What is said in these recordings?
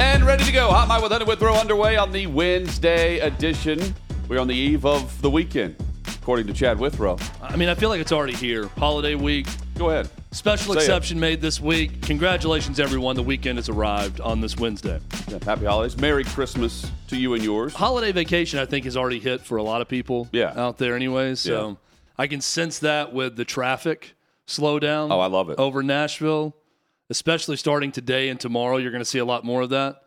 And ready to go. Hot Mic with Underwood throw underway on the Wednesday edition. We're on the eve of the weekend, according to Chad Withrow. I mean, I feel like it's already here. Holiday week. Go ahead. Special Say it. exception made this week. Congratulations, everyone. The weekend has arrived on this Wednesday. Yeah, happy holidays. Merry Christmas to you and yours. Holiday vacation, I think, has already hit for a lot of people Yeah. out there, anyways. So Yeah. I can sense that with the traffic slowdown. Oh, I love it. Over Nashville, especially starting today and tomorrow. You're going to see a lot more of that.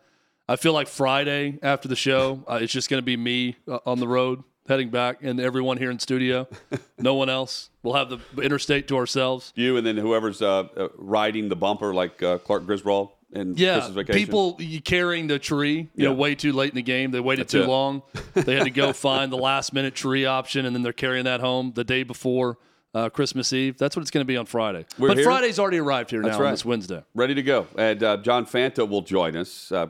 I feel like Friday after the show, uh, it's just going to be me uh, on the road heading back and everyone here in studio. no one else. We'll have the interstate to ourselves. You and then whoever's uh, uh, riding the bumper, like uh, Clark Griswold and Yeah, Christmas vacation. people carrying the tree, you know, way too late in the game. They waited That's too it. long. They had to go find the last minute tree option, and then they're carrying that home the day before uh, Christmas Eve. That's what it's going to be on Friday. We're but here. Friday's already arrived here That's now right. this Wednesday. ready to go. And uh, John Fanta will join us, uh,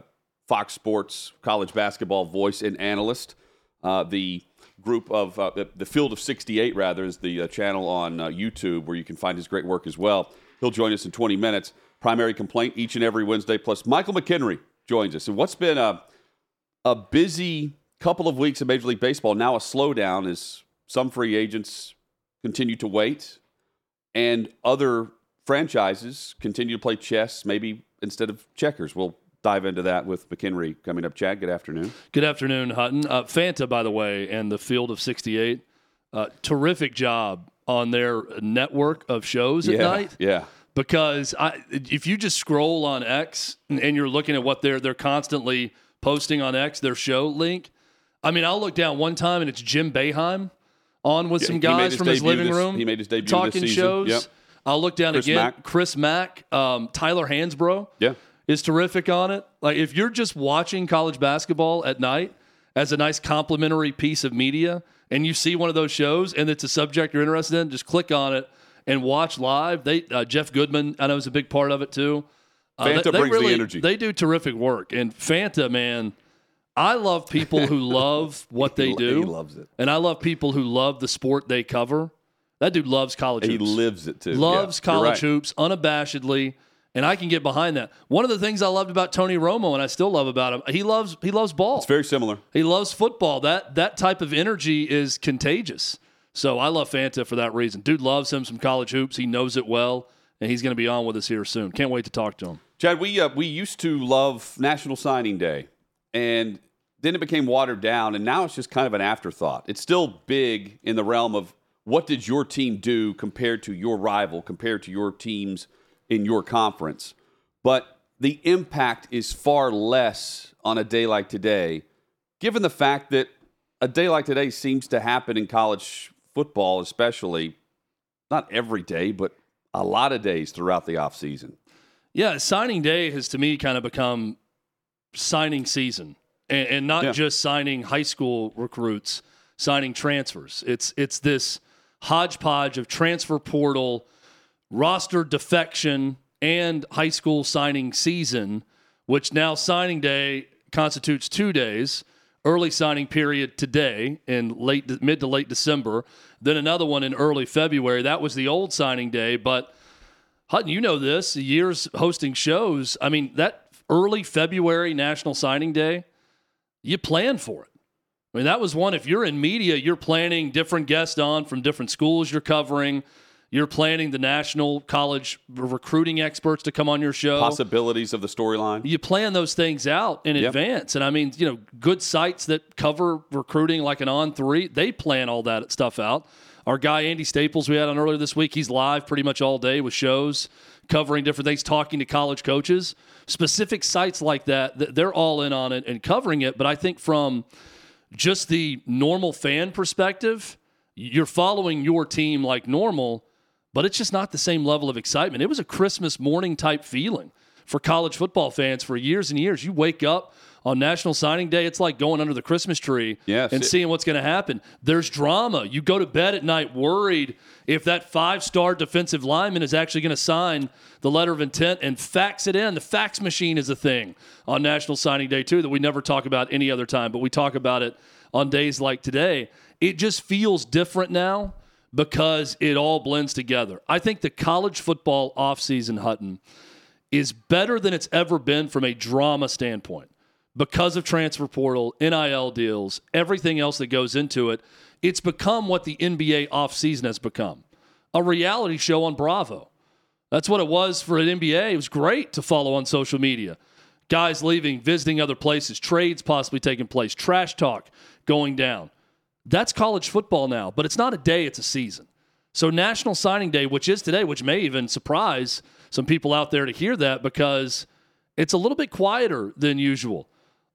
Fox Sports college basketball voice and analyst. Uh, the group of uh, the, the Field of 68, rather, is the uh, channel on uh, YouTube where you can find his great work as well. He'll join us in 20 minutes. Primary complaint each and every Wednesday. Plus, Michael McHenry joins us. And what's been a a busy couple of weeks of Major League Baseball now a slowdown as some free agents continue to wait and other franchises continue to play chess, maybe instead of checkers. We'll dive into that with McHenry coming up. Chad, good afternoon. Good afternoon, Hutton. Uh, Fanta, by the way, and the Field of 68, uh, terrific job on their network of shows at yeah, night. yeah. because I, if you just scroll on X and, and you're looking at what they're they're constantly posting on X, their show link. I mean, I'll look down one time and it's Jim Boeheim on with Yeah, some guys his from his living this- room. he made his debut this talking shows. Yep. I'll look down Chris again. Mack. Chris Mack, um, Tyler Hansbrough Yeah. is terrific on it. Like if you're just watching college basketball at night as a nice complimentary piece of media, and you see one of those shows and it's a subject you're interested in, just click on it and watch live. They uh, Jeff Goodman, I know, is a big part of it too. Uh, Fanta brings the energy. They do terrific work, and Fanta, man. I love people who love what they He- do. he loves it. and I love people who love the sport they cover. That dude loves college. Hoops. He lives it too. loves Yeah, college right. hoops unabashedly and I can get behind that. One of the things I loved about Tony Romo and I still love about him, he loves he loves ball. It's very similar. he loves football. That that type of energy is contagious. So I love Fanta for that reason. Dude loves him some college hoops. He knows it well and he's going to be on with us here soon. Can't wait to talk to him. Chad, we uh, we used to love National Signing Day, and then it became watered down, and now it's just kind of an afterthought. It's still big in the realm of what did your team do compared to your rival, compared to your teams in your conference, but the impact is far less on a day like today, given the fact that a day like today seems to happen in college football, especially not every day, but a lot of days throughout the offseason. Yeah, signing day has to me kind of become signing season, and, and not Yeah. just signing high school recruits, signing transfers. It's it's this hodgepodge of transfer portal, roster defection, and high school signing season, which now signing day constitutes two days. Early signing period today in late mid to late December, then another one in early February. That was the old signing day, but Hutton, you know this. Years hosting shows. I mean, that early February National Signing Day, you plan for it. I mean, that was one. If you're in media, you're planning different guests on from different schools you're covering. You're planning the national college recruiting experts to come on your show. Possibilities of the storyline. You plan those things out in Yep. advance. And I mean, you know, good sites that cover recruiting like an on three, they plan all that stuff out. Our guy Andy Staples, we had on earlier this week, he's live pretty much all day with shows covering different things, talking to college coaches. Specific sites like that, they're all in on it and covering it. But I think from just the normal fan perspective, you're following your team like normal, but it's just not the same level of excitement. It was a Christmas morning type feeling for college football fans for years and years. You wake up on National Signing Day, it's like going under the Christmas tree Yes, and it- seeing what's going to happen. There's drama. You go to bed at night worried if that five star defensive lineman is actually going to sign the letter of intent and fax it in. The fax machine is a thing on National Signing Day, too, that we never talk about any other time, but we talk about it on days like today. It just feels different now because it all blends together. I think the college football offseason, Hutton, is better than it's ever been from a drama standpoint because of transfer portal, NIL deals, everything else that goes into it. It's become what the NBA offseason has become a reality show on Bravo. That's what it was for an NBA. It was great to follow on social media. Guys leaving, visiting other places, trades possibly taking place, trash talk going down. That's college football now, but it's not a day, it's a season. So, National Signing Day, which is today, which may even surprise some people out there to hear that because it's a little bit quieter than usual.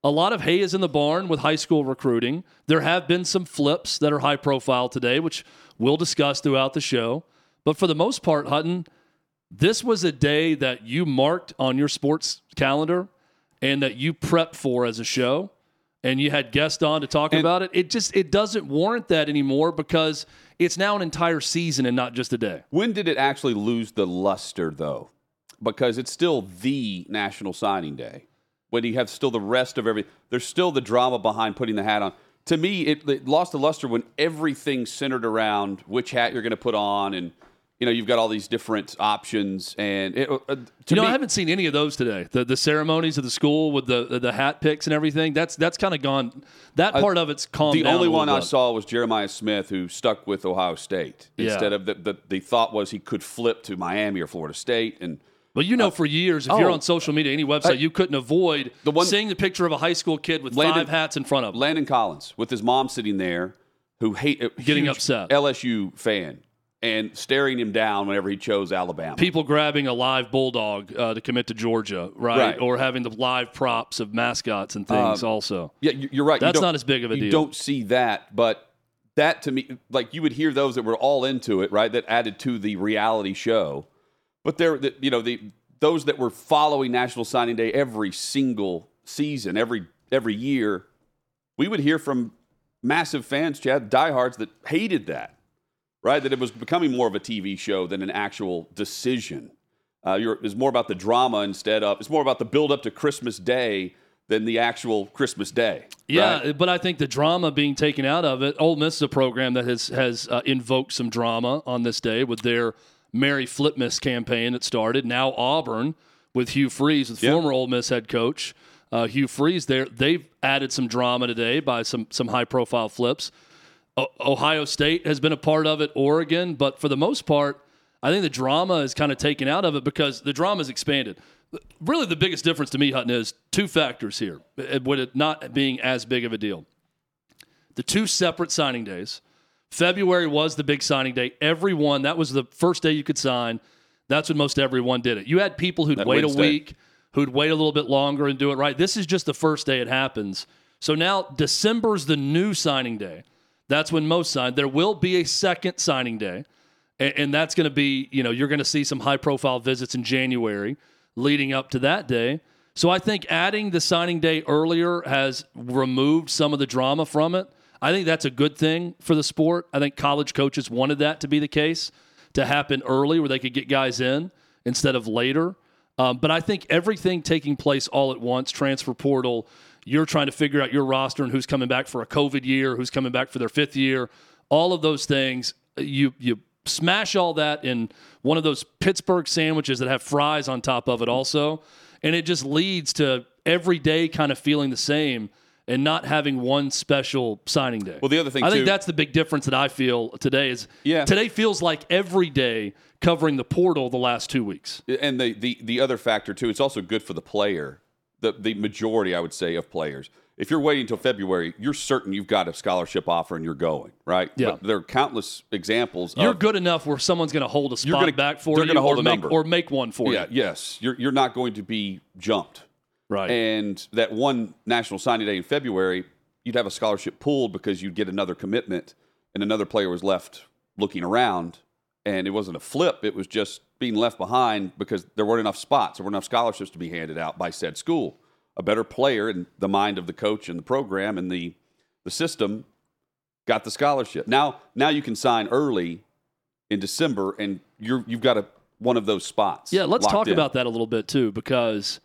A lot of hay is in the barn with high school recruiting. There have been some flips that are high profile today, which we'll discuss throughout the show. But for the most part, Hutton, this was a day that you marked on your sports calendar and that you prepped for as a show and you had guests on to talk And- about it. It just it doesn't warrant that anymore because it's now an entire season and not just a day. When did it actually lose the luster, though? Because it's still the National Signing Day. When you have still the rest of every, there's still the drama behind putting the hat on. To me, it, it lost the luster when everything centered around which hat you're going to put on, and you know you've got all these different options. And it, uh, to You know, me, I haven't seen any of those today. The the ceremonies of the school with the the, the hat picks and everything. That's that's kind of gone. That part of it's calmed the only one I saw was Jeremiah Smith, who stuck with Ohio State Yeah. instead of the, the the thought was he could flip to Miami or Florida State, and But you know, uh, for years, if you're oh. on social media, any website, you couldn't avoid The one- seeing the picture of a high school kid with Landon- five hats in front of him. Landon Collins with his mom sitting there, who hate uh, Getting upset. LSU fan and staring him down whenever he chose Alabama. People grabbing a live bulldog uh, to commit to Georgia, right? Right. Or having the live props of mascots and things. Um, also, yeah, you- you're right. That's don't- as big of a you deal. don't see that, but that to me, like you would hear those that were all into it, right? That added to the reality show. But there, the, you know, the those that were following National Signing Day every single season, every every year, we would hear from massive fans, Chad, diehards that hated that, right? That it was becoming more of a TV show than an actual decision. Uh, you're, it's more about the drama instead of it's more about the build up to Christmas Day than the actual Christmas Day. yeah. right? But I think the drama being taken out of it. Ole Miss is a program that has has uh, invoked some drama on this day with their Merry Flipmas campaign that started. Now Auburn with Hugh Freeze, with Yeah. former Ole Miss head coach uh, Hugh Freeze. There, they've added some drama today by some some high profile flips. O- Ohio State has been a part of it, Oregon, but for the most part, I think the drama is kind of taken out of it because the drama is expanded. Really, the biggest difference to me, Hutton, is two factors here, uh, with it not being as big of a deal. The two separate signing days. February was the big signing day. Everyone, that was the first day you could sign. That's when most everyone did it. You had people who'd That wait Wednesday. a week, who'd wait a little bit longer and do it right. This is just the first day it happens. So now December's the new signing day. That's when most sign. There will be a second signing day, and, and that's going to be, you know, you're going to see some high profile visits in January leading up to that day. So I think adding the signing day earlier has removed some of the drama from it. I think that's a good thing for the sport. I think college coaches wanted that to be the case, to happen early where they could get guys in instead of later. Um, but I think everything taking place all at once, transfer portal, you're trying to figure out your roster and who's coming back for a COVID year, who's coming back for their fifth year, all of those things, you you smash all that in one of those Pittsburgh sandwiches that have fries on top of it also, and it just leads to every day kind of feeling the same and not having one special signing day. Well, the other thing, I think that's the big difference that I feel today is Yeah. today feels like every day covering the portal the last two weeks. And the, the, the other factor, too, it's also good for the player, the, the majority, I would say, of players. If you're waiting until February, you're certain you've got a scholarship offer and you're going, right? Yeah. But there are countless examples You're of, good enough where someone's going to hold a spot gonna- back for you or make, or make one for yeah, you. yes, you're, you're not going to be jumped. Right. And that one national signing day in February, you'd have a scholarship pulled because you'd get another commitment and another player was left looking around and it wasn't a flip. It was just being left behind because there weren't enough spots. There weren't enough scholarships to be handed out by said school. A better player in the mind of the coach and the program and the the system got the scholarship. Now, now you can sign early in December, and you're you've got a one of those spots. Yeah, let's talk in. about that a little bit too, because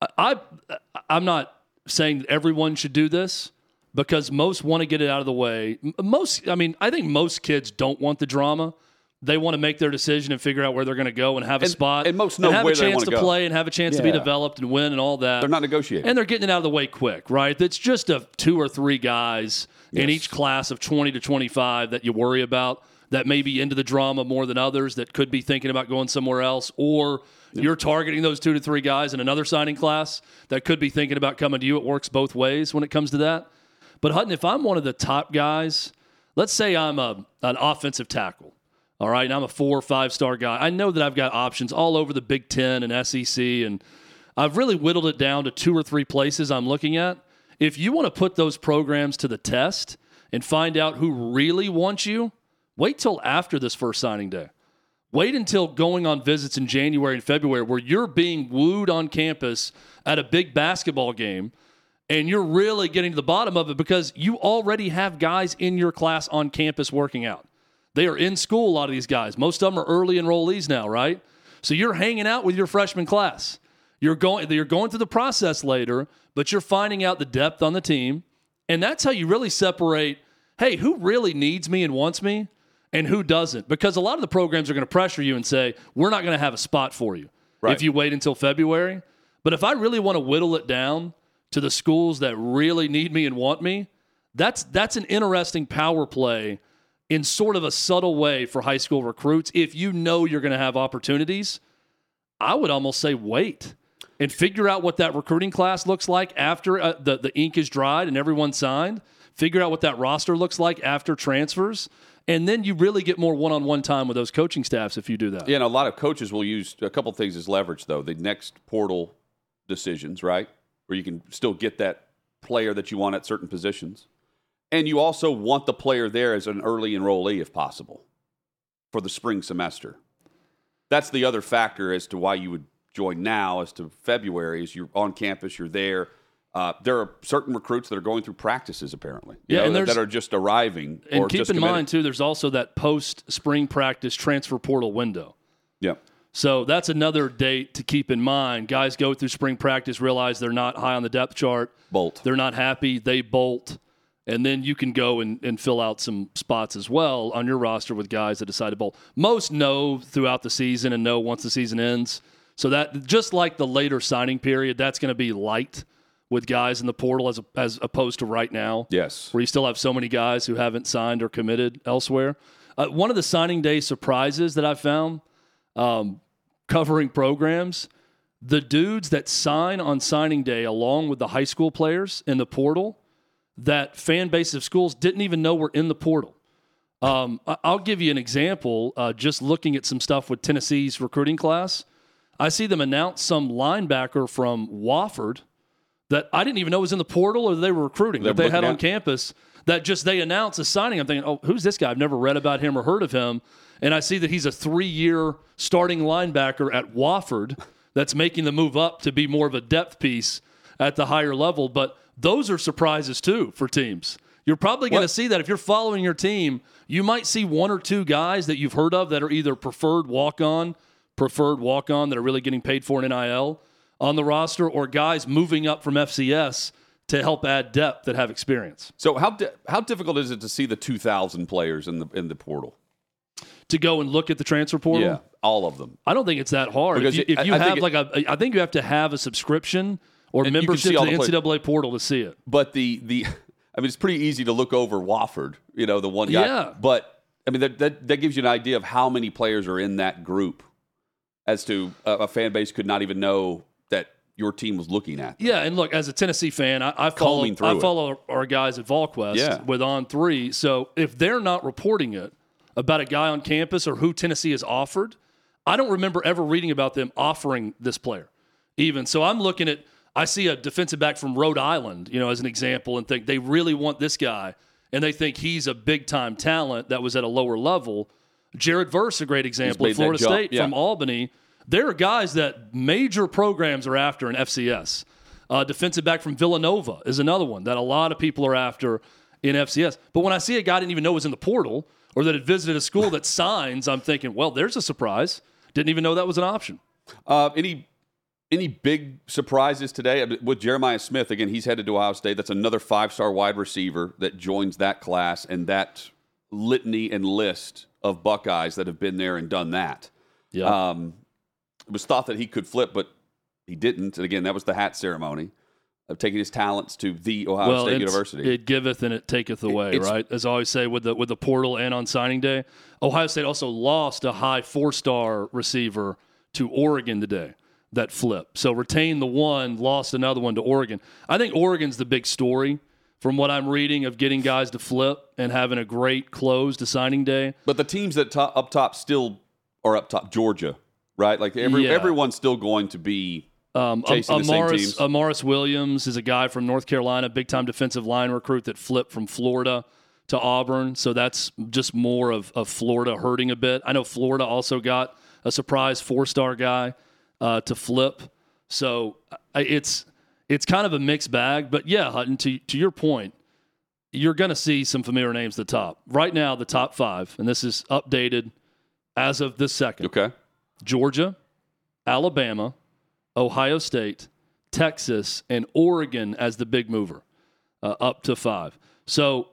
I, I I'm not saying that everyone should do this because most want to get it out of the way. Most, I mean, I think most kids don't want the drama. They want to make their decision and figure out where they're going to go and have a And- spot and most know have where a chance wanna go. play and have a chance to be developed and win and all that. They're not negotiating. And they're getting it out of the way quick, right? It's just a two or three guys in each class of 20 to 25 that you worry about that may be into the drama more than others that could be thinking about going somewhere else. Or you're targeting those two to three guys in another signing class that could be thinking about coming to you. It works both ways when it comes to that. But Hutton, if I'm one of the top guys, let's say I'm a, an offensive tackle. All right, and I'm a four or five star guy. I know that I've got options all over the Big Ten and SEC, and I've really whittled it down to two or three places I'm looking at. If you want to put those programs to the test and find out who really wants you, wait till after this first signing day. Wait until going on visits in January and February where you're being wooed on campus at a big basketball game and you're really getting to the bottom of it because you already have guys in your class on campus working out. They are in school, a lot of these guys. Most of them are early enrollees now, right? So you're hanging out with your freshman class. You're going you're going through the process later, but you're finding out the depth on the team. And that's how you really separate, hey, who really needs me and wants me and who doesn't? Because a lot of the programs are going to pressure you and say, we're not going to have a spot for you Right. if you wait until February. But if I really want to whittle it down to the schools that really need me and want me, that's that's an interesting power play in sort of a subtle way for high school recruits. If you know you're going to have opportunities, I would almost say wait and figure out what that recruiting class looks like after uh, the, the ink is dried and everyone signed. Figure out what that roster looks like after transfers. And then you really get more one on one time with those coaching staffs if you do that. Yeah, and a lot of coaches will use a couple things as leverage, though. The next portal decisions, right? Where you can still get that player that you want at certain positions. And you also want the player there as an early enrollee, if possible, for the spring semester. That's the other factor as to why you would join now as to February is you're on campus, you're there. Uh, there are certain recruits that are going through practices apparently, Yeah, know, that, that are just arriving. And or keep just in committed. mind, too, there's also that post spring practice transfer portal window. yeah, So that's another date to keep in mind. Guys go through spring practice, realize they're not high on the depth chart. bolt. They're not happy. They bolt. And then you can go and, and fill out some spots as well on your roster with guys that decide to bolt. Most know throughout the season and know once the season ends. So that just like the later signing period, that's going to be light with guys in the portal as, as opposed to right now Yes. where you still have so many guys who haven't signed or committed elsewhere. Uh, one of the signing day surprises that I found um, covering programs, the dudes that sign on signing day along with the high school players in the portal, that fan bases of schools didn't even know were in the portal. Um, I'll give you an example. Uh, just looking at some stuff with Tennessee's recruiting class, I see them announce some linebacker from Wofford that I didn't even know was in the portal or they were recruiting They're that they had on at- campus. That just they announced a signing. I'm thinking, oh, who's this guy? I've never read about him or heard of him. And I see that he's a three-year starting linebacker at Wofford that's making the move up to be more of a depth piece at the higher level. But those are surprises too for teams. You're probably going to see that if you're following your team, you might see one or two guys that you've heard of that are either preferred walk-on, preferred walk-on that are really getting paid for an NIL on the roster, or guys moving up from FCS to help add depth that have experience. So how di- how difficult is it to see the 2,000 players in the in the portal? To go and look at the transfer portal, Yeah, all of them. I don't think it's that hard. Because if you, if you I- have think like a, I think you have to have a subscription or And you can membership to the the players. NCAA portal to see it. But the the I mean, it's pretty easy to look over Wofford. You know, the one guy. Yeah. But I mean, that, that that gives you an idea of how many players are in that group, as to a, a fan base could not even know that your team was looking at. them. Yeah, and look, as a Tennessee fan, I, I follow I it. follow our guys at VolQuest Yeah. with On Three. So if they're not reporting it about a guy on campus or who Tennessee has offered, I don't remember ever reading about them offering this player. Even so, I'm looking at I see a defensive back from Rhode Island, you know, as an example, and think they really want this guy, and they think he's a big time talent that was at a lower level. Jared Verse, a great example, Florida State yeah. from Albany. There are guys that major programs are after in FCS. Uh, defensive back from Villanova is another one that a lot of people are after in FCS. But when I see a guy I didn't even know was in the portal or that had visited a school that signs, I'm thinking, well, there's a surprise. Didn't even know that was an option. Uh, any any big surprises today with Jeremiah Smith? Again, he's headed to Ohio State. That's another five star wide receiver that joins that class and that litany and list of Buckeyes that have been there and done that. Yeah. Um, it was thought that he could flip, but he didn't. And again, that was the hat ceremony of taking his talents to the Ohio well, State University. It giveth and it taketh away, it's- right? As I always say with the with the portal and on signing day, Ohio State also lost a high four star receiver to Oregon today that flipped. So retained the one, lost another one to Oregon. I think Oregon's the big story from what I'm reading of getting guys to flip and having a great close to signing day. but the teams that top, up top still are up top. Georgia, right? Like every, Yeah. everyone's still going to be Um, Chasing the same Amaris, teams. Amaris Williams is a guy from North Carolina, big time defensive line recruit that flipped from Florida to Auburn. So that's just more of, of Florida hurting a bit. I know Florida also got a surprise four star guy uh, to flip. So it's it's kind of a mixed bag. But yeah, Hutton, to, to your point, you're going to see some familiar names at the top. Right now, the top five, and this is updated as of this second. okay. Georgia, Alabama, Ohio State, Texas, and Oregon as the big mover, uh, up to five. So,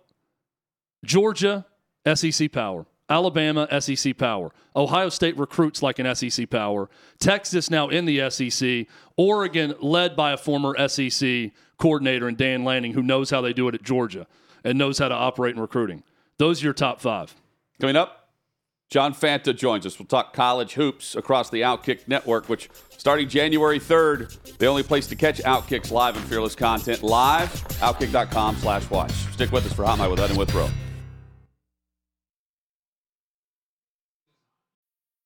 Georgia, SEC power. Alabama, SEC power. Ohio State recruits like an SEC power. Texas now in the SEC. Oregon led by a former SEC coordinator in Dan Lanning who knows how they do it at Georgia and knows how to operate in recruiting. Those are your top five. Coming up, John Fanta joins us. We'll talk college hoops across the Outkick network, which starting January 3rd, the only place to catch Outkick's live and fearless content live, outkick.com slash watch. Stick with us for Hot Mic with Ed and Withrow.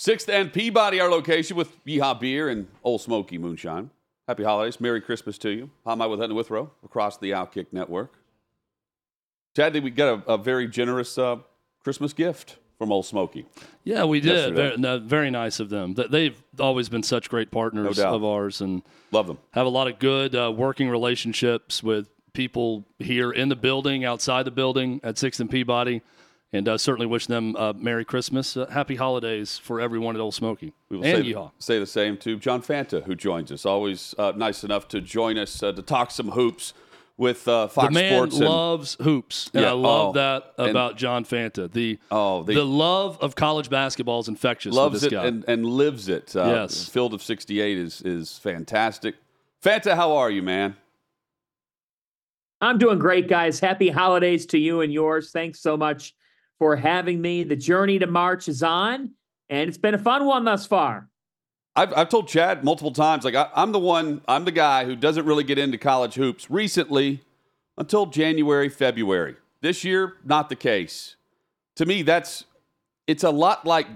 Sixth and Peabody, our location with Yeehaw Beer and Ole Smoky Moonshine. Happy holidays. Merry Christmas to you. With Ed and Withrow across the Outkick network. Chad, we got a, a very generous uh, Christmas gift from Ole Smoky? Yeah, we did. Very, no, very nice of them. They've always been such great partners No of ours and Love them. have a lot of good uh, working relationships with people here in the building, outside the building at Sixth and Peabody. And uh, certainly wish them uh, Merry Christmas, uh, Happy Holidays for everyone at Ole Smoky We will and say, Yeehaw. say the same to John Fanta, who joins us. Always uh, nice enough to join us uh, to talk some hoops with uh, Fox The man Sports. and- loves hoops, and Yeah, I love oh, that and- about John Fanta. The Oh, they- the love of college basketball is infectious. with loves this it guy. and, and lives it. Uh, Yes. Field of 68 is, is fantastic. Fanta, how are you, man? I'm doing great, guys. Happy holidays to you and yours. Thanks so much for having me. The journey to March is on, and it's been a fun one thus far. I've, I've told Chad multiple times, like, I, I'm the one, I'm the guy who doesn't really get into college hoops recently until January, February. This year, not the case. To me, that's, it's a lot like,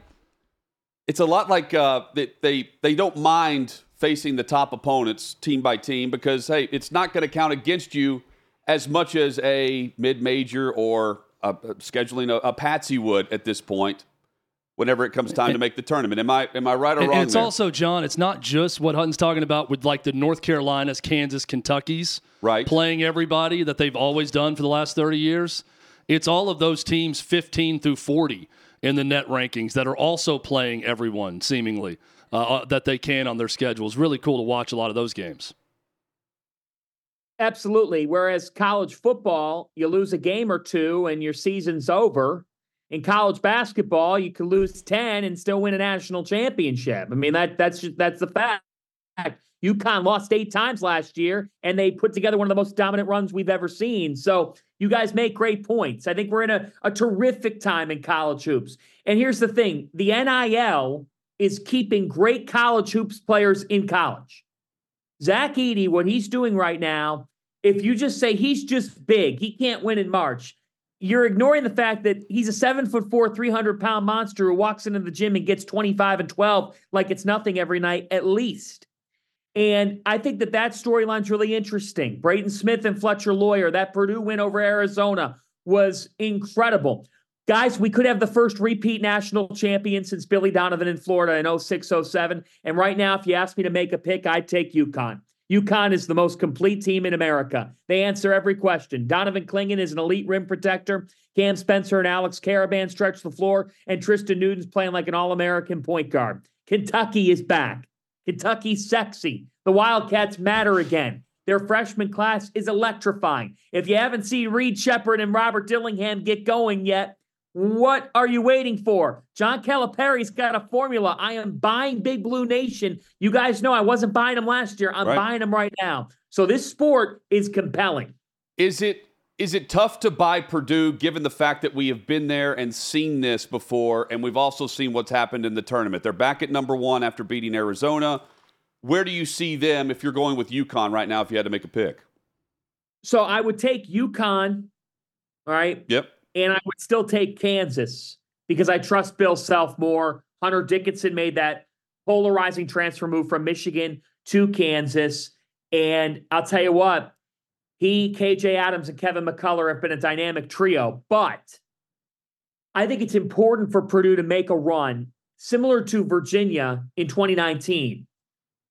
it's a lot like uh, they, they, they don't mind facing the top opponents team by team because, hey, it's not going to count against you as much as a mid major or a, a scheduling a, a patsy would at this point. Whenever it comes time to make the tournament, am I am I right or And, wrong? and it's there? also, John, it's not just what Hutton's talking about with like the North Carolinas, Kansas, Kentuckies Right. playing everybody that they've always done for the last 30 years. It's all of those teams 15 through 40 in the net rankings that are also playing everyone seemingly uh, uh, that they can on their schedules. Really cool to watch a lot of those games. Absolutely. Whereas college football, you lose a game or two and your season's over. In college basketball, you could lose 10 and still win a national championship. I mean, that that's just that's the fact. UConn lost eight times last year, and they put together one of the most dominant runs we've ever seen. So You guys make great points. I think we're in a, a terrific time in college hoops. And here's the thing the NIL is keeping great college hoops players in college. Zach Edey, what he's doing right now, if you just say he's just big, he can't win in March, you're ignoring the fact that he's a seven foot four, 300 pound monster who walks into the gym and gets 25 and 12 like it's nothing every night, at least. And I think that that storyline's really interesting. Braden Smith and Fletcher Loyer, that Purdue win over Arizona was incredible. Guys, we could have the first repeat national champion since Billy Donovan in Florida in 06 07. And right now, if you ask me to make a pick, I'd take UConn. UConn is the most complete team in America. They answer every question. Donovan Clingan is an elite rim protector. Cam Spencer and Alex Karaban stretch the floor, and Tristen Newton's playing like an All American point guard. Kentucky is back. Kentucky's sexy. The Wildcats matter again. Their freshman class is electrifying. If you haven't seen Reed Sheppard and Robert Dillingham get going yet, what are you waiting for? John Calipari's got a formula. I am buying Big Blue Nation. You guys know I wasn't buying them last year. I'm right. buying them right now. So this sport is compelling. Is it is it tough to buy Purdue given the fact that we have been there and seen this before and we've also seen what's happened in the tournament? They're back at number 1 after beating Arizona. Where do you see them if you're going with UConn right now if you had to make a pick? So I would take UConn, all right? Yep and I would still take Kansas because I trust Bill Self more. Hunter Dickinson made that polarizing transfer move from Michigan to Kansas. And I'll tell you what, he, KJ Adams, and Kevin McCullar have been a dynamic trio. But I think it's important for Purdue to make a run similar to Virginia in 2019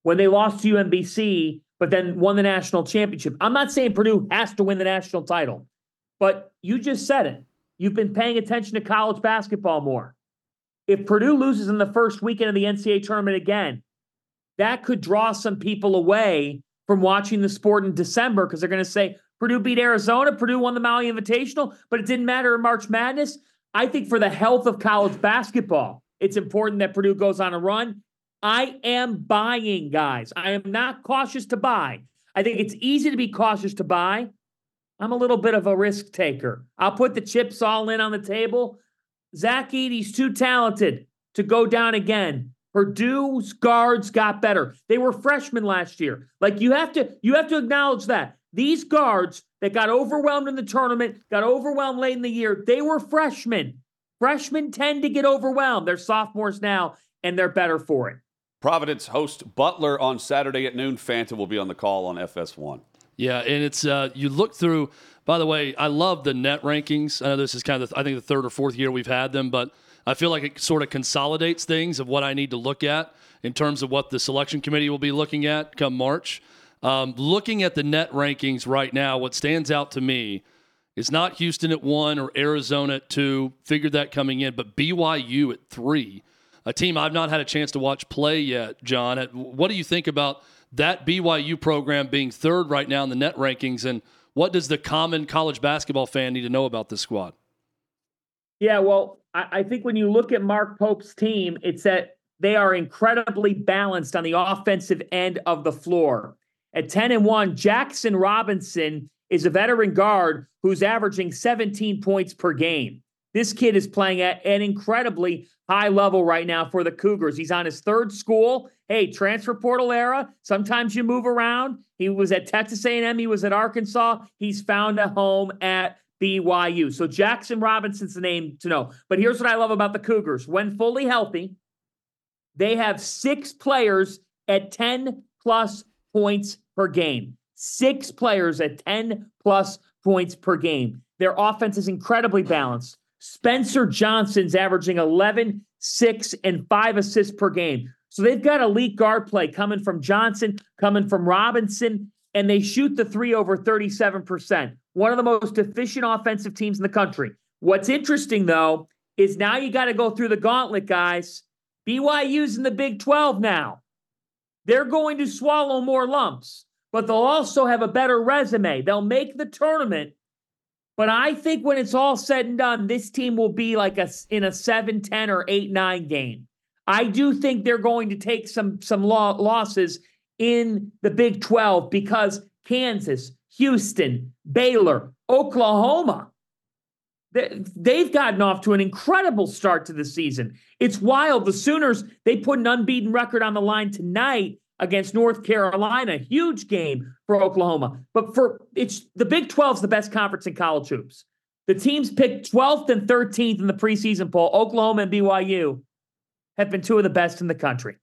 when they lost to UMBC, but then won the national championship. I'm not saying Purdue has to win the national title, but you just said it. You've been paying attention to college basketball more. If Purdue loses in the first weekend of the NCAA tournament again, that could draw some people away from watching the sport in December because they're going to say Purdue beat Arizona, Purdue won the Maui Invitational, but it didn't matter in March Madness. I think for the health of college basketball, it's important that Purdue goes on a run. I am buying, guys. I am not cautious to buy. I think it's easy to be cautious to buy. I'm a little bit of a risk taker. I'll put the chips all in on the table. Zach Edey's too talented to go down again. Purdue's guards got better. They were freshmen last year. Like you have to you have to acknowledge that. These guards that got overwhelmed in the tournament, got overwhelmed late in the year, they were freshmen. Freshmen tend to get overwhelmed. They're sophomores now and they're better for it. Providence host Butler on Saturday at noon. Fanta will be on the call on FS1. Yeah, and it's uh, you look through. By the way, I love the net rankings. I know this is kind of the, I think the third or fourth year we've had them, but I feel like it sort of consolidates things of what I need to look at in terms of what the selection committee will be looking at come March. Um, looking at the net rankings right now, what stands out to me is not Houston at one or Arizona at two. Figured that coming in, but BYU at three, a team I've not had a chance to watch play yet. John, what do you think about? That BYU program being third right now in the net rankings. And what does the common college basketball fan need to know about this squad? Yeah, well, I, I think when you look at Mark Pope's team, it's that they are incredibly balanced on the offensive end of the floor. At 10 and 1, Jaxson Robinson is a veteran guard who's averaging 17 points per game. This kid is playing at an incredibly high level right now for the Cougars. He's on his third school. Hey, transfer portal era. Sometimes you move around. He was at Texas A&M. He was at Arkansas. He's found a home at BYU. So Jaxson Robinson's the name to know. But here's what I love about the Cougars: when fully healthy, they have six players at 10 plus points per game. Six players at 10 plus points per game. Their offense is incredibly balanced. Spencer Johnson's averaging 11, 6, and 5 assists per game. So they've got elite guard play coming from Johnson, coming from Robinson, and they shoot the three over 37%. One of the most efficient offensive teams in the country. What's interesting, though, is now you got to go through the gauntlet, guys. BYU's in the Big 12 now. They're going to swallow more lumps, but they'll also have a better resume. They'll make the tournament but I think when it's all said and done, this team will be like a in a 7-10 or 8-9 game. I do think they're going to take some some losses in the Big 12 because Kansas, Houston, Baylor, Oklahoma. They've gotten off to an incredible start to the season. It's wild. The Sooners, they put an unbeaten record on the line tonight against North Carolina. Huge game for Oklahoma. But for it's the Big 12 is the best conference in college hoops. The teams picked 12th and 13th in the preseason poll. Oklahoma and BYU have been two of the best in the country.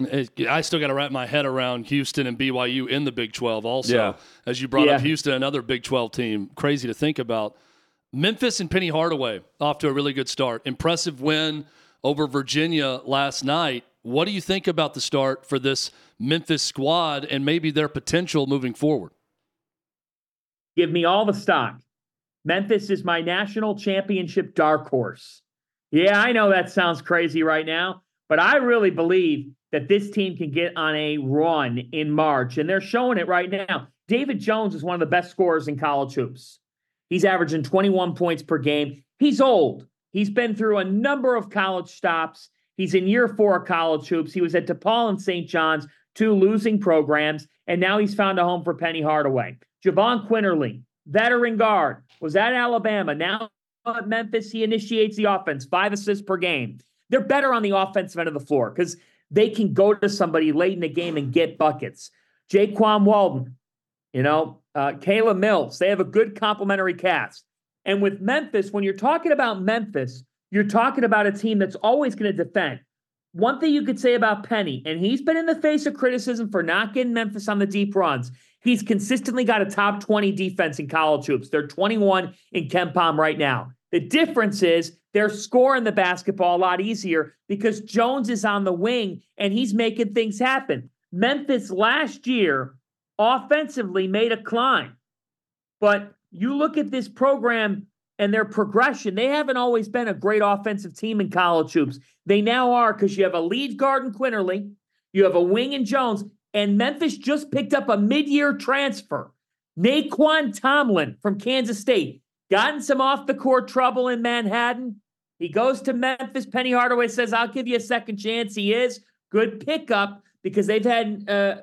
I still got to wrap my head around Houston and BYU in the Big 12 also. Yeah. As you brought yeah. up Houston, another Big 12 team. Crazy to think about. Memphis and Penny Hardaway off to a really good start. Impressive win over Virginia last night. What do you think about the start for this Memphis squad and maybe their potential moving forward? Give me all the stock. Memphis is my national championship dark horse. Yeah, I know that sounds crazy right now, but I really believe that this team can get on a run in March, and they're showing it right now. David Jones is one of the best scorers in college hoops. He's averaging 21 points per game. He's old. He's been through a number of college stops. He's in year four of college hoops. He was at DePaul and St. John's, two losing programs, and now he's found a home for Penny Hardaway. Jahvon Quinerly, veteran guard, was at Alabama. Now at Memphis, he initiates the offense, five assists per game. They're better on the offensive end of the floor because they can go to somebody late in the game and get buckets. Jaykwon Walton, you know, uh, Caleb Mills. They have a good complementary cast. And with Memphis, when you're talking about Memphis, you're talking about a team that's always going to defend. One thing you could say about Penny, and he's been in the face of criticism for not getting Memphis on the deep runs. He's consistently got a top 20 defense in college hoops. They're 21 in KenPom right now. The difference is they're scoring the basketball a lot easier because Jones is on the wing and he's making things happen. Memphis last year offensively made a climb. But you look at this program and their progression, they haven't always been a great offensive team in college hoops. They now are because you have a lead guard in Quinerly, you have a wing in Jones, and Memphis just picked up a mid year transfer. Nae'Qwan Tomlin from Kansas State. Gotten some off the court trouble in Manhattan. He goes to Memphis. Penny Hardaway says, I'll give you a second chance. He is. Good pickup because they've had uh,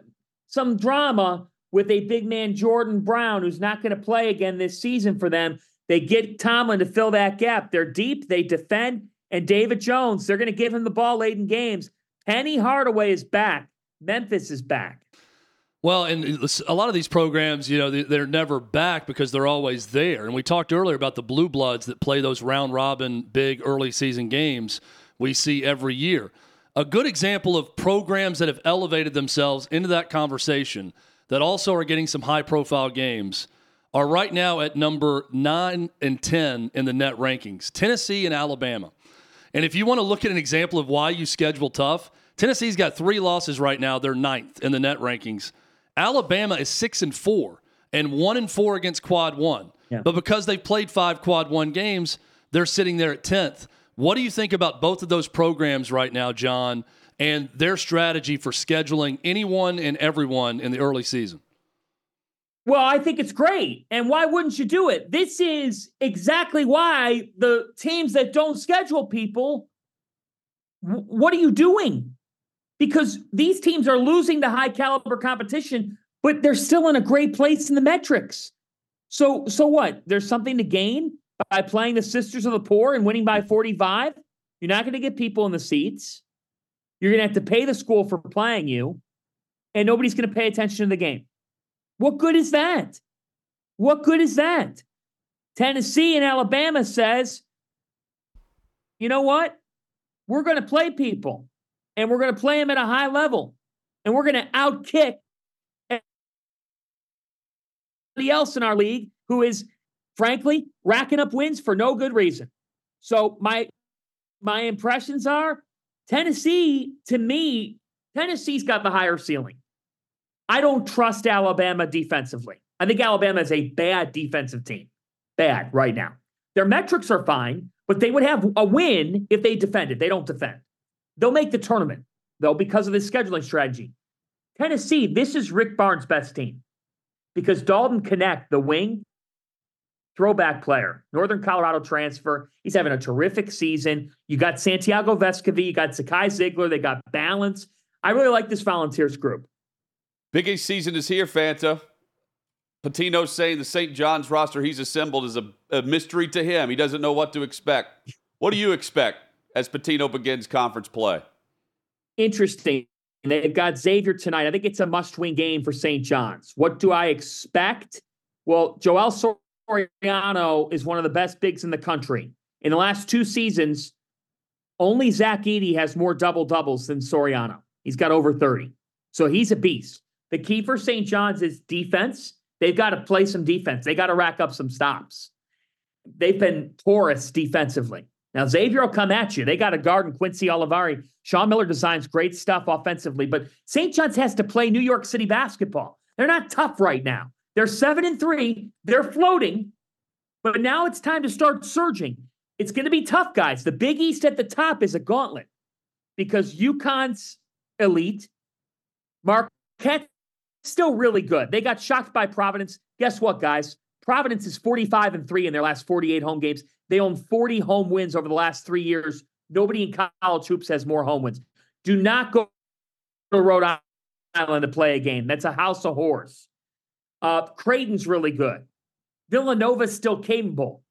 some drama with a big man, Jordan Brown, who's not going to play again this season for them. They get Tomlin to fill that gap. They're deep, they defend, and David Jones, they're going to give him the ball late in games. Penny Hardaway is back. Memphis is back. Well, and a lot of these programs, you know, they're never back because they're always there. And we talked earlier about the Blue Bloods that play those round robin big early season games we see every year. A good example of programs that have elevated themselves into that conversation that also are getting some high profile games are right now at number 9 and 10 in the net rankings Tennessee and Alabama. And if you want to look at an example of why you schedule tough, Tennessee's got three losses right now. They're ninth in the net rankings. Alabama is six and four and one and four against quad one. Yeah. But because they've played five quad one games, they're sitting there at 10th. What do you think about both of those programs right now, John, and their strategy for scheduling anyone and everyone in the early season? Well, I think it's great. And why wouldn't you do it? This is exactly why the teams that don't schedule people, what are you doing? Because these teams are losing the high caliber competition, but they're still in a great place in the metrics. So, so what? There's something to gain by playing the Sisters of the Poor and winning by 45. You're not going to get people in the seats. You're going to have to pay the school for playing you, and nobody's going to pay attention to the game. What good is that? What good is that? Tennessee and Alabama says, you know what? We're going to play people, and we're going to play them at a high level, and we're going to outkick anybody else in our league who is frankly, racking up wins for no good reason. So my my impressions are Tennessee, to me, Tennessee's got the higher ceiling. I don't trust Alabama defensively. I think Alabama is a bad defensive team. Bad right now. Their metrics are fine, but they would have a win if they defended. They don't defend. They'll make the tournament, though, because of the scheduling strategy. Tennessee, this is Rick Barnes' best team because Dalton Knecht, the wing, throwback player, Northern Colorado transfer. He's having a terrific season. You got Santiago Vescovi, you got Zakai Zeigler, they got balance. I really like this Volunteers group. Big East season is here, Fanta. Pitino saying the St. John's roster he's assembled is a, a mystery to him. He doesn't know what to expect. What do you expect as Pitino begins conference play? Interesting. They've got Xavier tonight. I think it's a must win game for St. John's. What do I expect? Well, Joel Soriano is one of the best bigs in the country. In the last two seasons, only Zach Edey has more double doubles than Soriano. He's got over 30. So he's a beast. The key for St. John's is defense. They've got to play some defense. They got to rack up some stops. They've been porous defensively. Now, Xavier will come at you. They got a guard in Quincy Olivari. Sean Miller designs great stuff offensively, but St. John's has to play New York City basketball. They're not tough right now. They're seven and three. They're floating, but now it's time to start surging. It's going to be tough, guys. The Big East at the top is a gauntlet because UConn's elite. Marquette still really good. They got shocked by Providence. Guess what, guys? Providence is 45 and 3 in their last 48 home games. They own 40 home wins over the last three years. Nobody in college hoops has more home wins. Do not go to Rhode Island to play a game. That's a house of horrors. Uh, Creighton's really good. Villanova's still capable.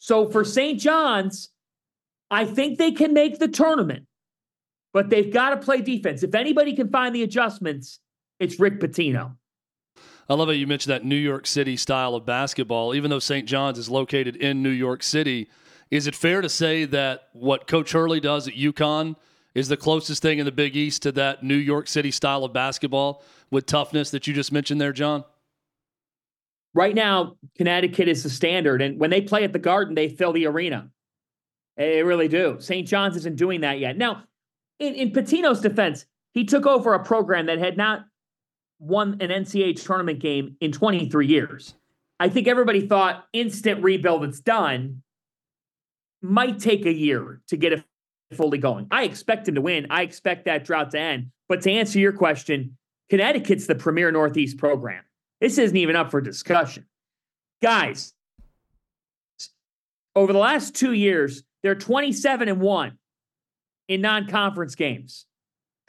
So for St. John's, I think they can make the tournament, but they've got to play defense. If anybody can find the adjustments, it's Rick Pitino. I love how you mentioned that New York City style of basketball. Even though St. John's is located in New York City, is it fair to say that what Coach Hurley does at UConn is the closest thing in the Big East to that New York City style of basketball with toughness that you just mentioned there, John? Right now, Connecticut is the standard, and when they play at the Garden, they fill the arena. They really do. St. John's isn't doing that yet. Now, in, in Pitino's defense, he took over a program that had not won an NCAA tournament game in 23 years. I think everybody thought instant rebuild, it's done. Might take a year to get it fully going. I expect him to win. I expect that drought to end. But to answer your question, Connecticut's the premier Northeast program. This isn't even up for discussion. Guys, over the last two years, they're 27 and 1 in non conference games.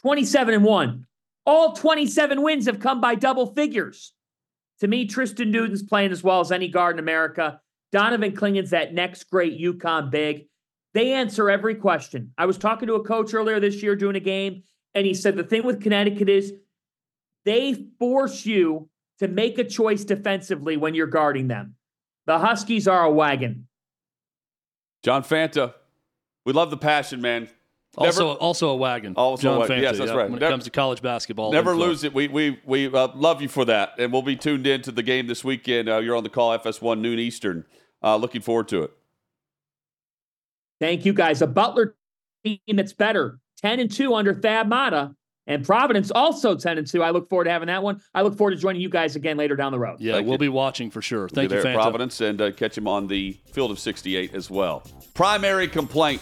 27 and 1. All 27 wins have come by double figures. To me, Tristen Newton's playing as well as any guard in America. Donovan Clingan's that next great UConn big. They answer every question. I was talking to a coach earlier this year doing a game, and he said the thing with Connecticut is they force you to make a choice defensively when you're guarding them. The Huskies are a wagon. John Fanta, we love the passion, man. Also, never, also a wagon. Also John a wagon. Yes, that's yeah, right. When never, it comes to college basketball, never lose it. We we we uh, love you for that, and we'll be tuned in to the game this weekend. Uh, you're on the call, FS1 noon Eastern. Uh, looking forward to it. Thank you, guys. A Butler team that's better, ten and two under Thad Matta. And Providence also 10 and 2. I look forward to having that one. I look forward to joining you guys again later down the road. Yeah, Thank we'll you. be watching for sure. Thank we'll you, Fanta. Providence, and uh, catch him on the field of 68 as well. Primary complaint.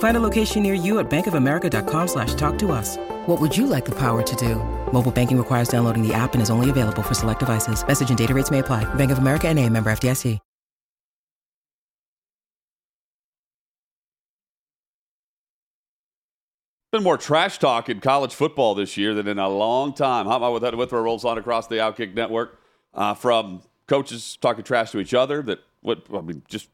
Find a location near you at bankofamerica.com slash talk to us. What would you like the power to do? Mobile banking requires downloading the app and is only available for select devices. Message and data rates may apply. Bank of America and a member FDIC. Been more trash talk in college football this year than in a long time. Hot Mic with Chad Withrow rolls on across the Outkick Network uh, from coaches talking trash to each other. That what I mean, just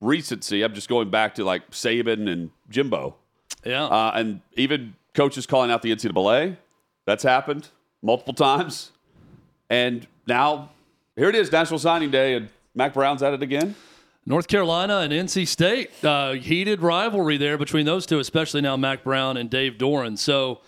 recency. I'm just going back to like Saban and Jimbo. Yeah, uh, and even coaches calling out the NCAA. That's happened multiple times, and now here it is, National Signing Day, and Mack Brown's at it again. North Carolina and NC State, uh, heated rivalry there between those two, especially now Mack Brown and Dave Doeren. So,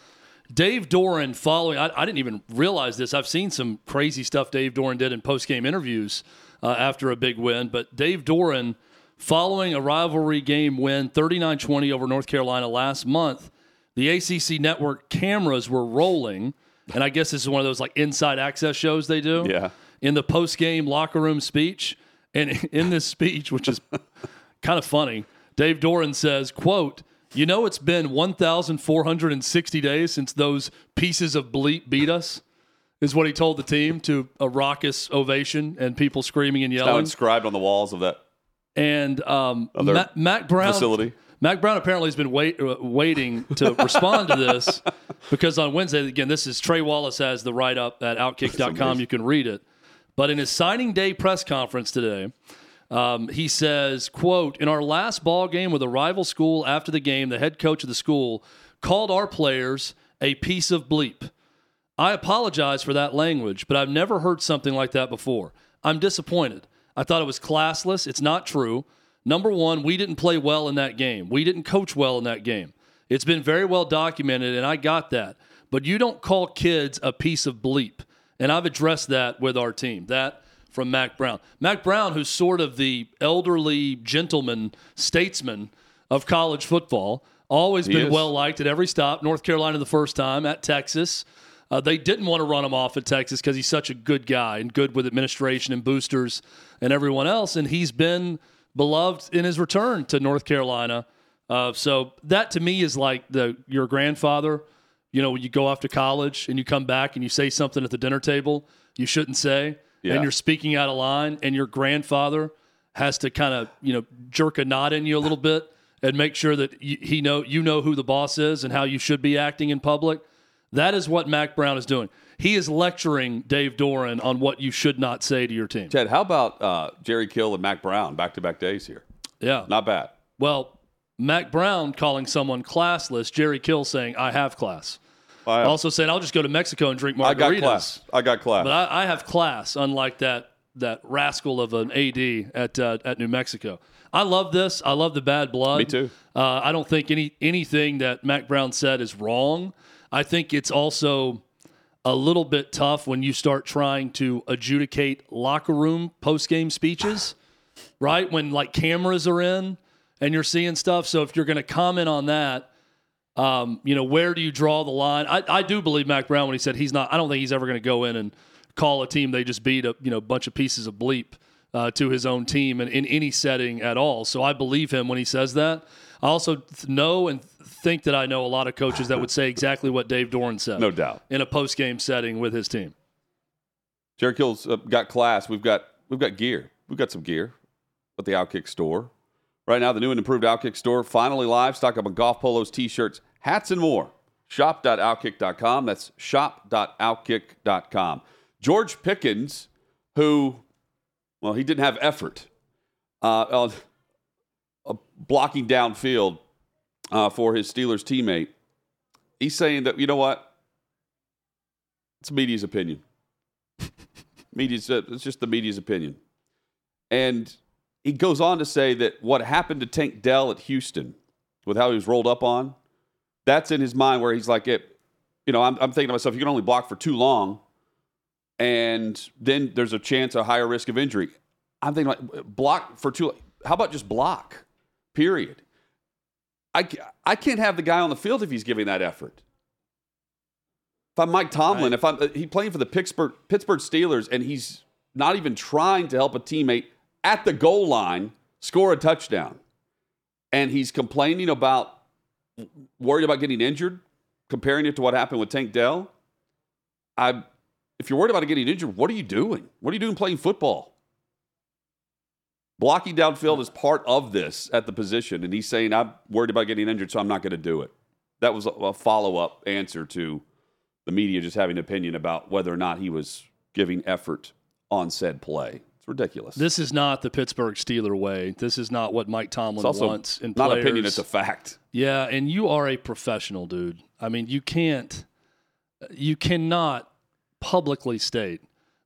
Dave Doeren following, I, I didn't even realize this. I've seen some crazy stuff Dave Doeren did in post game interviews uh, after a big win, but Dave Doeren following a rivalry game win 39 20 over North Carolina last month, the ACC network cameras were rolling. And I guess this is one of those like inside access shows they do. Yeah. In the post game locker room speech. And in this speech, which is kind of funny. Dave Doeren says, "quote You know, it's been 1,460 days since those pieces of bleep beat us." Is what he told the team to a raucous ovation and people screaming and Now yelling. inscribed on the walls of that And um, Of their Mack, Mack Brown facility. Mack Brown apparently has been wait, uh, waiting to respond to this because on Wednesday, again, this is Trey Wallace has the write up at outkick.com. You can read it. But in his signing day press conference today, um, he says, quote, in our last ball game with a rival school after the game, the head coach of the school called our players a piece of bleep. I apologize for that language, but I've never heard something like that before. I'm disappointed. I thought it was classless. It's not true. Number one, we didn't play well in that game. We didn't coach well in that game. It's been very well documented, and I got that. But you don't call kids a piece of bleep. And I've addressed that with our team. That from Mack Brown. Mack Brown, who's sort of the elderly gentleman statesman of college football, always He been is. well liked at every stop. North Carolina the first time, at Texas. Uh, they didn't want to run him off at Texas because he's such a good guy and good with administration and boosters and everyone else. And he's been beloved in his return to North Carolina. Uh, so that to me is like the your grandfather. You know, when you go off to college and you come back and you say something at the dinner table you shouldn't say, Yeah. and you're speaking out of line, and your grandfather has to kind of you know jerk a knot in you a little bit and make sure that you, he know you know who the boss is and how you should be acting in public. That is what Mack Brown is doing. He is lecturing Dave Doeren on what you should not say to your team. Ted, how about uh, Jerry Kill and Mack Brown back to back days here? Yeah. Not bad. Well, Mack Brown calling someone classless, Jerry Kill saying, I have class. I, Also saying, I'll just go to Mexico and drink margaritas. I got class. I got class. But I, I have class, unlike that that rascal of an AD at uh, at New Mexico. I love this. I love the bad blood. Me too. Uh, I don't think any anything that Mack Brown said is wrong. I think it's also a little bit tough when you start trying to adjudicate locker room post game speeches, right? When like cameras are in and you're seeing stuff. So if you're going to comment on that, um, you know, where do you draw the line? I, I do believe Mack Brown when he said he's not. I don't think he's ever going to go in and call a team they just beat a you know bunch of pieces of bleep uh, to his own team in, in any setting at all. So I believe him when he says that. I also th- know and think that I know a lot of coaches that would say exactly what Dave Doeren said. No doubt. In a post game setting with his team. Jerry Kill's uh, got class. We've got we've got gear. We've got some gear at the Outkick store. Right now, the new and improved Outkick store finally live. Stock up on golf polos, t-shirts, hats, and more. Shop.outkick.com. That's shop.outkick.com. George Pickens, who, well, he didn't have effort uh, uh, blocking downfield uh, for his Steelers teammate. He's saying that you know what? It's media's opinion. media's uh, it's just the media's opinion, and he goes on to say that what happened to Tank Dell at Houston, with how he was rolled up on, that's in his mind where he's like, it, you know, I'm, I'm thinking to myself, you can only block for too long, and then there's a chance, a higher risk of injury. I'm thinking like block for too. How about just block? Period. I, I can't have the guy on the field if he's giving that effort. If I'm Mike Tomlin, if I'm uh, he playing for the Pittsburgh Pittsburgh Steelers and he's not even trying to help a teammate at the goal line score a touchdown, and he's complaining about worried about getting injured, comparing it to what happened with Tank Dell. I, if you're worried about getting injured, what are you doing? What are you doing playing football? Blocking downfield is part of this at the position, and he's saying, I'm worried about getting injured, so I'm not going to do it. That was a, follow up answer to the media just having an opinion about whether or not he was giving effort on said play. It's ridiculous. This is not the Pittsburgh Steeler way. This is not what Mike Tomlin wants in not players. opinion, it's a fact. Yeah, and you are a professional, dude. I mean, you can't, you cannot publicly state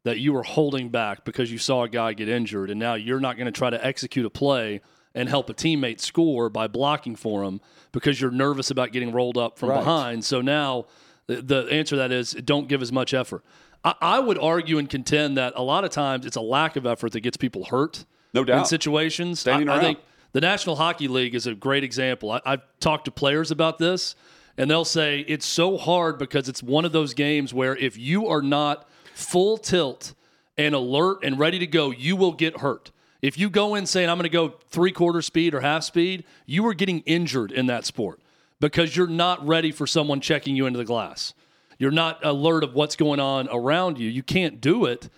that you were holding back because you saw a guy get injured, and now you're not going to try to execute a play and help a teammate score by blocking for him because you're nervous about getting rolled up from Right. behind. So now the, the answer to that is don't give as much effort. I, I would argue and contend that a lot of times it's a lack of effort that gets people hurt No doubt. in situations. Standing I, I think the National Hockey League is a great example. I, I've talked to players about this, and they'll say it's so hard because it's one of those games where if you are not full tilt and alert and ready to go, you will get hurt. If you go in saying I'm going to go three quarter speed or half speed, you are getting injured in that sport because you're not ready for someone checking you into the glass. You're not alert of what's going on around you. You can't do it.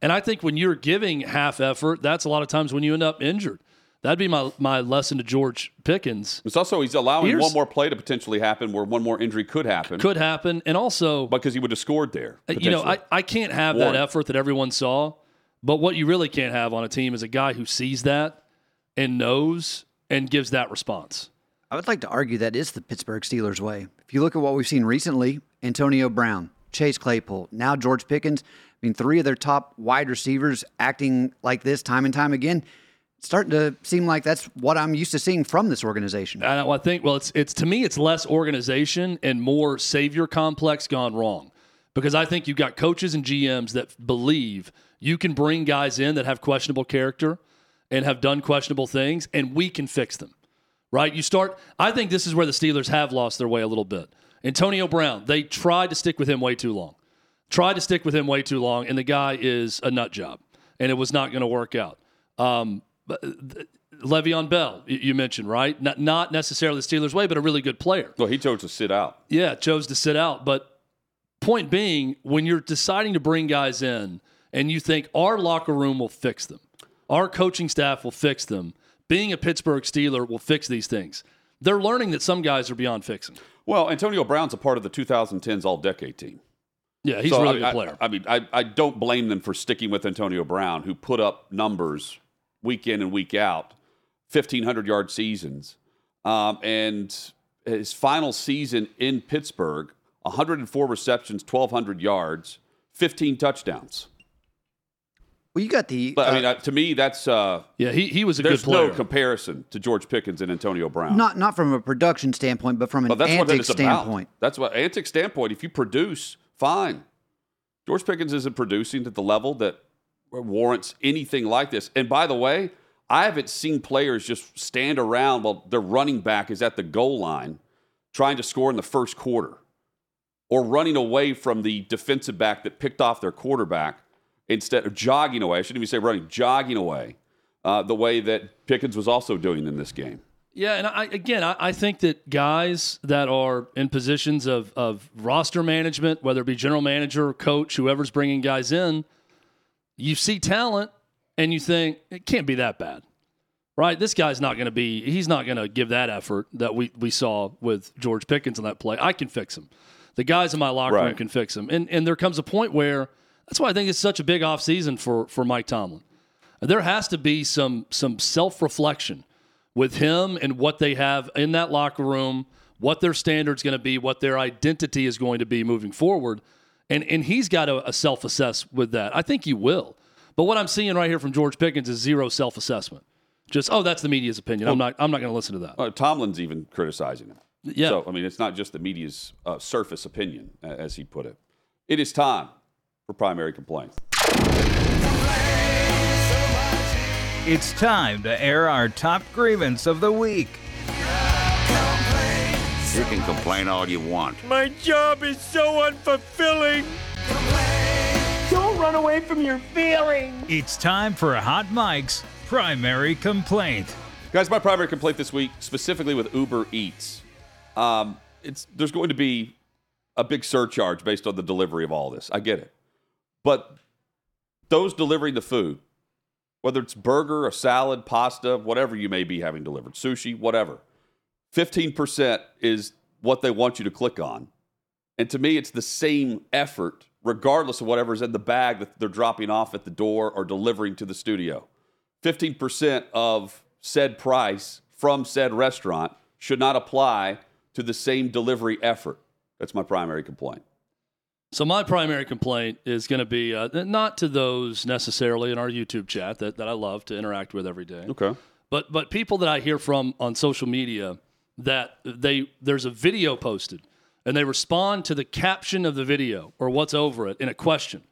And I think when you're giving half effort, that's a lot of times when you end up injured. That'd be my, my lesson to George Pickens. It's also he's allowing Here's- one more play to potentially happen where one more injury could happen Could happen. And also, because he would have scored there. Uh, you know, I. I can't have Warren. that effort that everyone saw. But what you really can't have on a team is a guy who sees that and knows and gives that response. I would like to argue that is the Pittsburgh Steelers way. If you look at what we've seen recently, Antonio Brown, Chase Claypool, now George Pickens, I mean, three of their top wide receivers acting like this time and time again. Starting to seem like that's what I'm used to seeing from this organization. And I think, well, it's it's to me, it's less organization and more savior complex gone wrong, because I think you've got coaches and GMs that believe you can bring guys in that have questionable character and have done questionable things, and we can fix them. Right? You start. I think this is where the Steelers have lost their way a little bit. Antonio Brown, they tried to stick with him way too long. Tried to stick with him way too long, and the guy is a nut job, and it was not going to work out. Um, Uh, Le'Veon Bell, you- mentioned, right? Not, not necessarily the Steelers' way, but a really good player. well, he chose to sit out. Yeah, chose to sit out. But point being, when you're deciding to bring guys in and you think our locker room will fix them, our coaching staff will fix them, being a Pittsburgh Steeler will fix these things. They're learning that some guys are beyond fixing. Well, Antonio Brown's a part of the 2010s All Decade team. Yeah, he's So, really I- player. I, mean, I, I don't blame them for sticking with Antonio Brown, who put up numbers week in and week out, 1,500 yard seasons. Um, and his final season in Pittsburgh, 104 receptions, 1,200 yards, 15 touchdowns. Well, you got the. But I uh, mean, uh, to me, that's uh, yeah, he, he was a good player. There's no comparison to George Pickens and Antonio Brown. not not from a production standpoint, but from an But that's what antics it's about. standpoint. That's what antic standpoint. If you produce, fine. George Pickens isn't producing at the level that warrants anything like this. And by the way, I haven't seen players just stand around while their running back is at the goal line trying to score in the first quarter or running away from the defensive back that picked off their quarterback instead of jogging away. I shouldn't even say running, jogging away uh, the way that Pickens was also doing in this game. Yeah, and I, again, I, I think that guys that are in positions of, of roster management, whether it be general manager, coach, whoever's bringing guys in, you see talent and you think it can't be that bad, right? This guy's not going to be, he's not going to give that effort that we, we saw with George Pickens on that play. I can fix him. The guys in my locker room can fix him. And, and there comes a point where that's why I think it's such a big offseason for, for Mike Tomlin. There has to be some some self reflection with him and what they have in that locker room, what their standard's going to be, what their identity is going to be moving forward. And, and he's got to self assess with that. I think he will. But what I'm seeing right here from George Pickens is zero self assessment. Just, oh, that's the media's opinion. I'm not, I'm not going to listen to that. Uh, Tomlin's even criticizing him. Yeah. So, I mean, it's not just the media's uh, surface opinion, as he put it. It is time for primary complaints. It's time to air our top grievance of the week. You can complain all you want. My job is so unfulfilling. Don't run away from your feelings. It's time for a Hot Mic's primary complaint. Guys, my primary complaint this week, specifically with Uber Eats, um, it's there's going to be a big surcharge based on the delivery of all this. I get it, but those delivering the food, whether it's burger, a salad, pasta, whatever you may be having delivered, sushi, whatever, fifteen percent is what they want you to click on, and to me, it's the same effort, regardless of whatever's in the bag that they're dropping off at the door or delivering to the studio. 15% of said price from said restaurant should not apply to the same delivery effort. That's my primary complaint. So my primary complaint is going to be uh, not to those necessarily in our YouTube chat that, that I love to interact with every day. Okay. but but people that I hear from on social media that they there's a video posted and they respond to the caption of the video or what's over it in a question.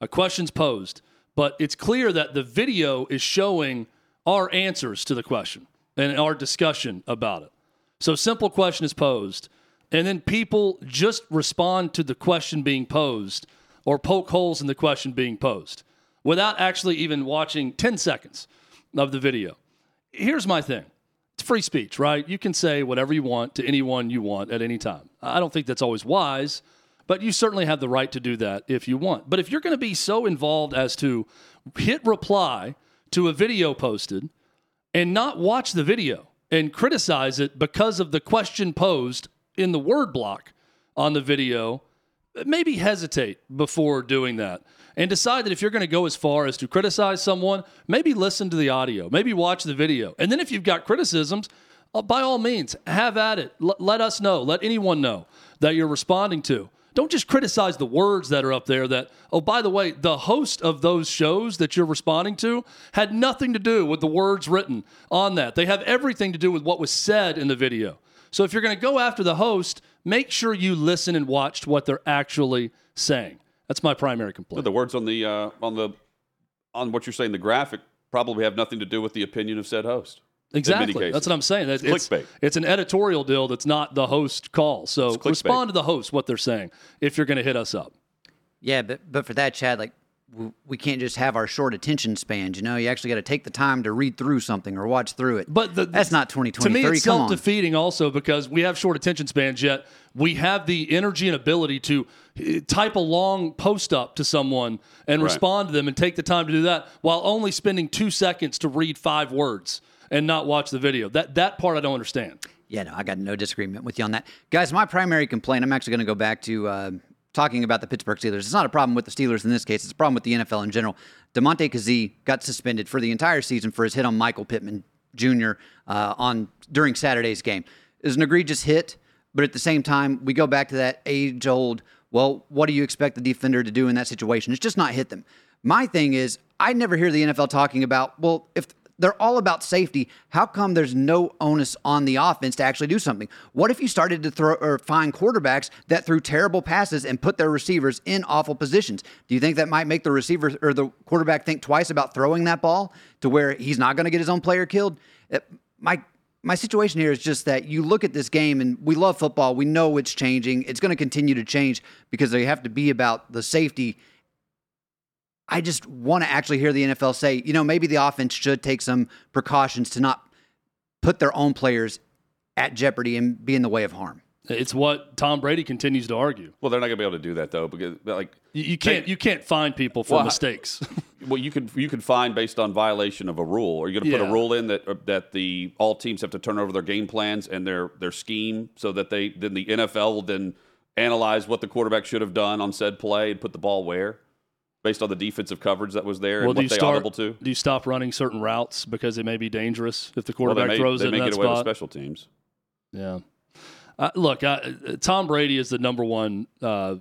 A question's posed, but it's clear that the video is showing our answers to the question and our discussion about it. So simple question is posed and then people just respond to the question being posed or poke holes in the question being posed without actually even watching 10 seconds of the video. Here's my thing it's free speech, right? You can say whatever you want to anyone you want at any time. I don't think that's always wise, but you certainly have the right to do that if you want. But if you're going to be so involved as to hit reply to a video posted and not watch the video and criticize it because of the question posed in the word block on the video, maybe hesitate before doing that and decide that if you're going to go as far as to criticize someone, maybe listen to the audio, maybe watch the video. And then if you've got criticisms, uh, by all means, have at it. L- let us know, let anyone know that you're responding to. Don't just criticize the words that are up there that, oh, by the way, the host of those shows that you're responding to had nothing to do with the words written on that. They have everything to do with what was said in the video. So if you're going to go after the host, make sure you listen and watch what they're actually saying. That's my primary complaint. The words on the uh, on the on what you're saying, the graphic probably have nothing to do with the opinion of said host. Exactly. That's what I'm saying. It's, it's, clickbait. It's an editorial deal that's not the host call. So respond to the host what they're saying if you're going to hit us up. Yeah, but but for that, Chad, like we can't just have our short attention spans. You know, you actually got to take the time to read through something or watch through it. But the, that's not 2023. To me, it's self defeating also because we have short attention spans, yet we have the energy and ability to type a long post up to someone and right. respond to them and take the time to do that while only spending two seconds to read five words and not watch the video. That that part I don't understand. Yeah, no, I got no disagreement with you on that, guys. My primary complaint. I'm actually going to go back to. Uh, talking about the Pittsburgh Steelers. It's not a problem with the Steelers in this case. It's a problem with the NFL in general. Damontae Kazee got suspended for the entire season for his hit on Michael Pittman Jr. Uh, on during Saturday's game. It was an egregious hit, but at the same time, we go back to that age-old. Well, what do you expect the defender to do in that situation? It's just not hit them. My thing is, I never hear the NFL talking about, well, if they're all about safety. How come there's no onus on the offense to actually do something? What if you started to throw or find quarterbacks that threw terrible passes and put their receivers in awful positions? Do you think that might make the receiver or the quarterback think twice about throwing that ball to where he's not going to get his own player killed? It, my my situation here is just that you look at this game and we love football. We know it's changing. It's going to continue to change because they have to be about the safety I just want to actually hear the NFL say, you know, maybe the offense should take some precautions to not put their own players at jeopardy and be in the way of harm. It's what Tom Brady continues to argue. Well, they're not going to be able to do that though, because like you, you can't they, you can't find people for well, mistakes. well, you can you can find based on violation of a rule. Are you going to put yeah. a rule in that that the all teams have to turn over their game plans and their their scheme so that they then the NFL will then analyze what the quarterback should have done on said play and put the ball where? based on the defensive coverage that was there well, and what they start, audible to? Do you stop running certain routes because it may be dangerous if the quarterback well, may, throws it in that away spot? With special teams. Yeah. Uh, look, I, Tom Brady is the number one uh,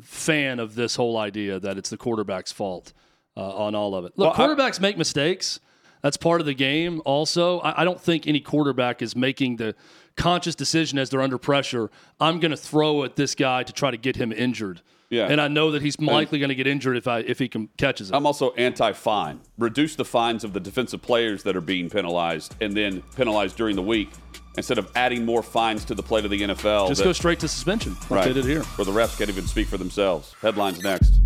fan of this whole idea that it's the quarterback's fault uh, on all of it. Look, well, quarterbacks I, make mistakes. That's part of the game. Also, I, I don't think any quarterback is making the conscious decision as they're under pressure. I'm going to throw at this guy to try to get him injured. Yeah. And I know that he's likely going to get injured if I if he can, catches it. I'm also anti-fine. Reduce the fines of the defensive players that are being penalized, and then penalized during the week instead of adding more fines to the plate of the NFL. Just that, go straight to suspension, like right, they did here. Where the refs can't even speak for themselves. Headlines next.